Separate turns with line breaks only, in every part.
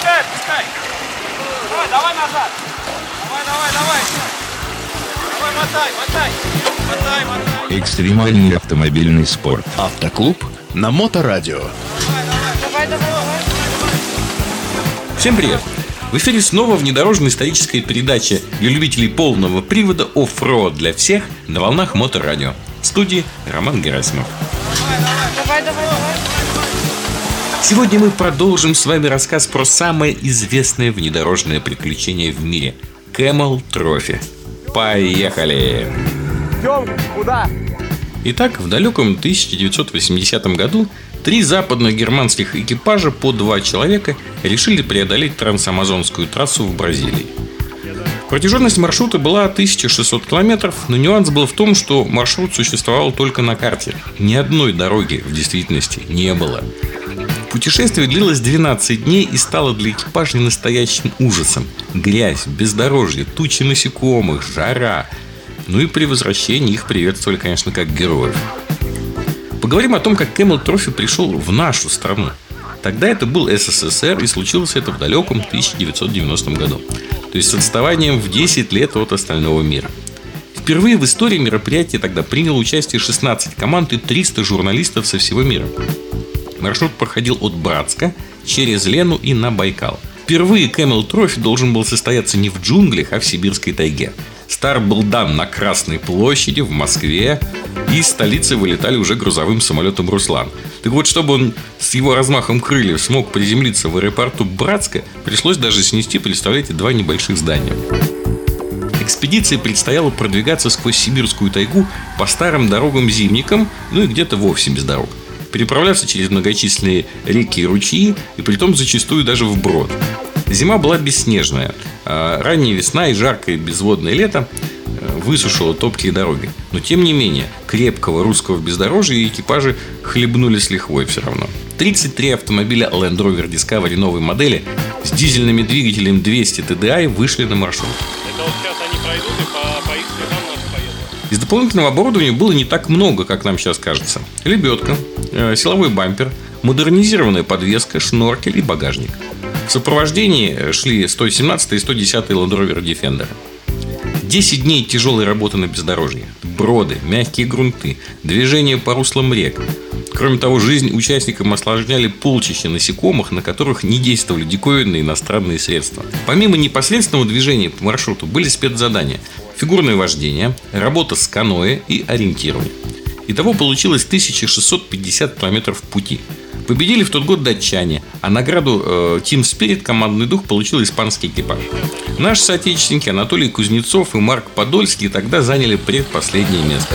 отпускай, отпускай. Давай, давай назад. Давай, давай, давай. Давай, мотай, мотай. Мотай, мотай.
Экстремальный автомобильный спорт.
Автоклуб на Моторадио.
Давай, давай, давай.
Всем привет! В эфире снова внедорожная историческая передача для любителей полного привода off-road для всех на волнах Моторадио. В студии Роман Герасимов.
Давай, давай, давай.
Сегодня мы продолжим с вами рассказ про самое известное внедорожное приключение в мире – Camel Trophy. Поехали!
Идем, куда?
Итак, в далеком 1980 году три западно-германских экипажа по два человека решили преодолеть трансамазонскую трассу в Бразилии. Протяженность маршрута была 1600 километров, но нюанс был в том, что маршрут существовал только на карте. Ни одной дороги в действительности не было. Путешествие длилось 12 дней и стало для экипажа настоящим ужасом. Грязь, бездорожье, тучи насекомых, жара. Ну и при возвращении их приветствовали, конечно, как героев. Поговорим о том, как Camel Trophy пришел в нашу страну. Тогда это был СССР, и случилось это в далеком 1990 году. То есть с отставанием в 10 лет от остального мира. Впервые в истории мероприятия тогда приняло участие 16 команд и 300 журналистов со всего мира. Маршрут проходил от Братска через Лену и на Байкал. Впервые Camel Trophy должен был состояться не в джунглях, а в сибирской тайге. Старт был дан на Красной площади в Москве, и из столицы вылетали уже грузовым самолетом «Руслан». Так вот, чтобы он с его размахом крыльев смог приземлиться в аэропорту Братска, пришлось даже снести, представляете, два небольших здания. Экспедиции предстояло продвигаться сквозь сибирскую тайгу по старым дорогам-зимникам, ну и где-то вовсе без дорог. Переправляться через многочисленные реки и ручьи, и при том зачастую даже вброд. Зима была бесснежная, а ранняя весна и жаркое безводное лето э, высушило топкие дороги. Но тем не менее, крепкого русского бездорожья и экипажи хлебнули с лихвой все равно. 33 автомобиля Land Rover Discovery новой модели с дизельными двигателем 200 TDI вышли на маршрут.
Это вот сейчас
Из дополнительного оборудования было не так много, как нам сейчас кажется. Лебедка, э, силовой бампер, модернизированная подвеска, шноркель и багажник. В сопровождении шли 117 и 110 Land Rover Defender. 10 дней тяжелой работы на бездорожье. Броды, мягкие грунты, движение по руслам рек. Кроме того, жизнь участникам осложняли полчища насекомых, на которых не действовали диковинные иностранные средства. Помимо непосредственного движения по маршруту были спецзадания. Фигурное вождение, работа с каноэ и ориентирование. Итого получилось 1650 километров пути. Победили в тот год датчане, а награду э, Team Spirit командный дух получил испанский экипаж. Наши соотечественники Анатолий Кузнецов и Марк Подольский тогда заняли предпоследнее место.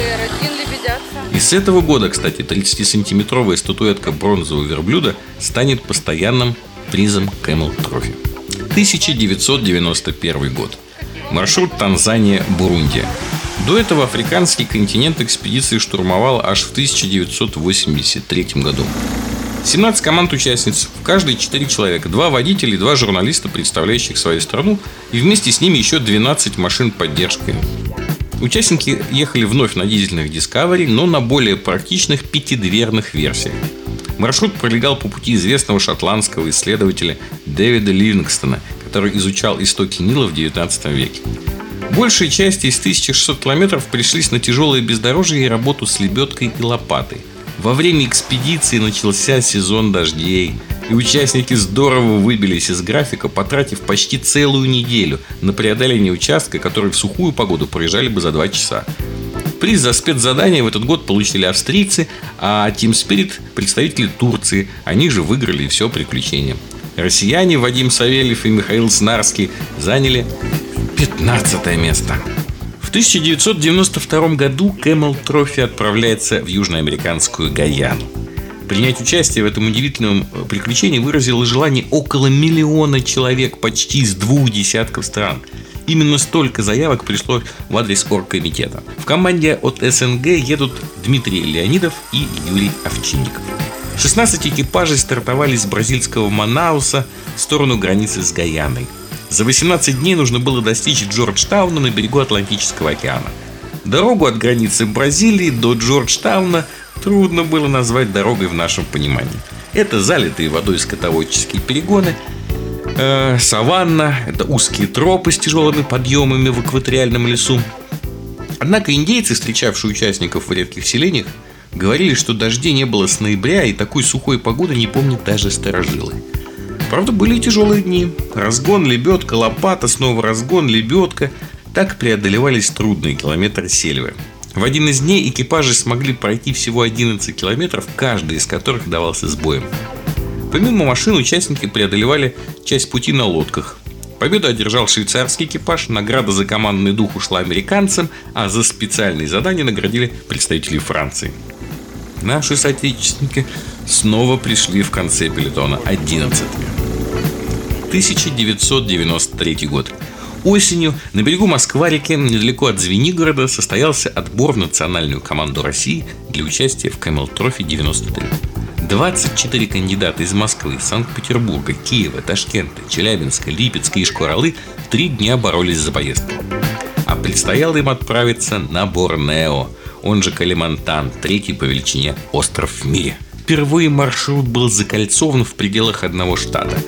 И с этого года, кстати, 30-сантиметровая статуэтка бронзового верблюда станет постоянным призом Camel Trophy. 1991 год. Маршрут Танзания-Бурундия. До этого африканский континент экспедиции штурмовал аж в 1983 году. 17 команд участниц, в каждой 4 человека, 2 водителя и 2 журналиста, представляющих свою страну, и вместе с ними еще 12 машин поддержки. Участники ехали вновь на дизельных Discovery, но на более практичных пятидверных версиях. Маршрут пролегал по пути известного шотландского исследователя Дэвида Ливингстона, который изучал истоки Нила в 19 веке. Большая часть из 1600 километров пришлись на тяжелое бездорожье и работу с лебедкой и лопатой. Во время экспедиции начался сезон дождей, и участники здорово выбились из графика, потратив почти целую неделю на преодоление участка, который в сухую погоду проезжали бы за 2 часа. Приз за спецзадание в этот год получили австрийцы, а Team Spirit – представители Турции. Они же выиграли все приключение. Россияне Вадим Савельев и Михаил Снарский заняли 15 место. В 1992 году Camel Trophy отправляется в южноамериканскую Гаяну. Принять участие в этом удивительном приключении выразило желание около миллиона человек почти из двух десятков стран. Именно столько заявок пришло в адрес оргкомитета. В команде от СНГ едут Дмитрий Леонидов и Юрий Овчинников. 16 экипажей стартовали с бразильского Манауса в сторону границы с Гаяной. За 18 дней нужно было достичь Джорджтауна на берегу Атлантического океана. Дорогу от границы Бразилии до Джорджтауна трудно было назвать дорогой в нашем понимании. Это залитые водой скотоводческие перегоны, Э, саванна – это узкие тропы с тяжелыми подъемами в экваториальном лесу. Однако индейцы, встречавшие участников в редких селениях, говорили, что дождей не было с ноября, и такой сухой погоды не помнят даже старожилы. Правда, были тяжелые дни. Разгон, лебедка, лопата, снова разгон, лебедка. Так преодолевались трудные километры сельвы. В один из дней экипажи смогли пройти всего 11 километров, каждый из которых давался с боем. Помимо машин, участники преодолевали часть пути на лодках. Победу одержал швейцарский экипаж, награда за командный дух ушла американцам, а за специальные задания наградили представителей Франции. Наши соотечественники снова пришли в конце пелетона 11 1993 год. Осенью на берегу Москва-реки, недалеко от Звенигорода, состоялся отбор в национальную команду России для участия в Camel Trophy 93. 24 кандидата из Москвы, Санкт-Петербурга, Киева, Ташкента, Челябинска, Липецка и Шкуралы три дня боролись за поездку. А предстояло им отправиться на Борнео, он же Калимантан, третий по величине остров в мире. Впервые маршрут был закольцован в пределах одного штата –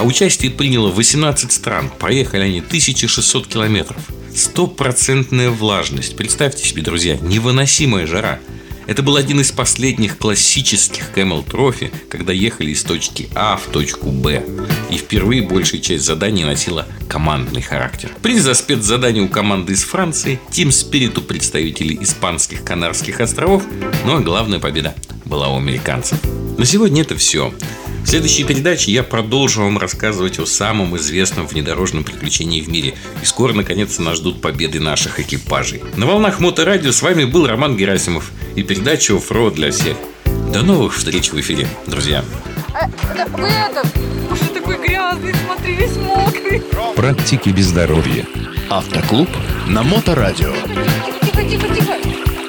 а участие приняло 18 стран. Проехали они 1600 километров. Стопроцентная влажность. Представьте себе, друзья, невыносимая жара. Это был один из последних классических Camel Trophy, когда ехали из точки А в точку Б. И впервые большая часть заданий носила командный характер. Приз за спецзадание у команды из Франции, Тим Спирит у представителей испанских Канарских островов, ну а главная победа была у американцев. На сегодня это все. В следующей передаче я продолжу вам рассказывать о самом известном внедорожном приключении в мире. И скоро, наконец, нас ждут победы наших экипажей. На волнах Моторадио с вами был Роман Герасимов и передача «Оффроуд для всех». До новых встреч в эфире, друзья.
А, да, вы это, уже такой грязный, смотри, весь мокрый.
Практики без здоровья.
Автоклуб на Моторадио.
Тихо, тихо, тихо.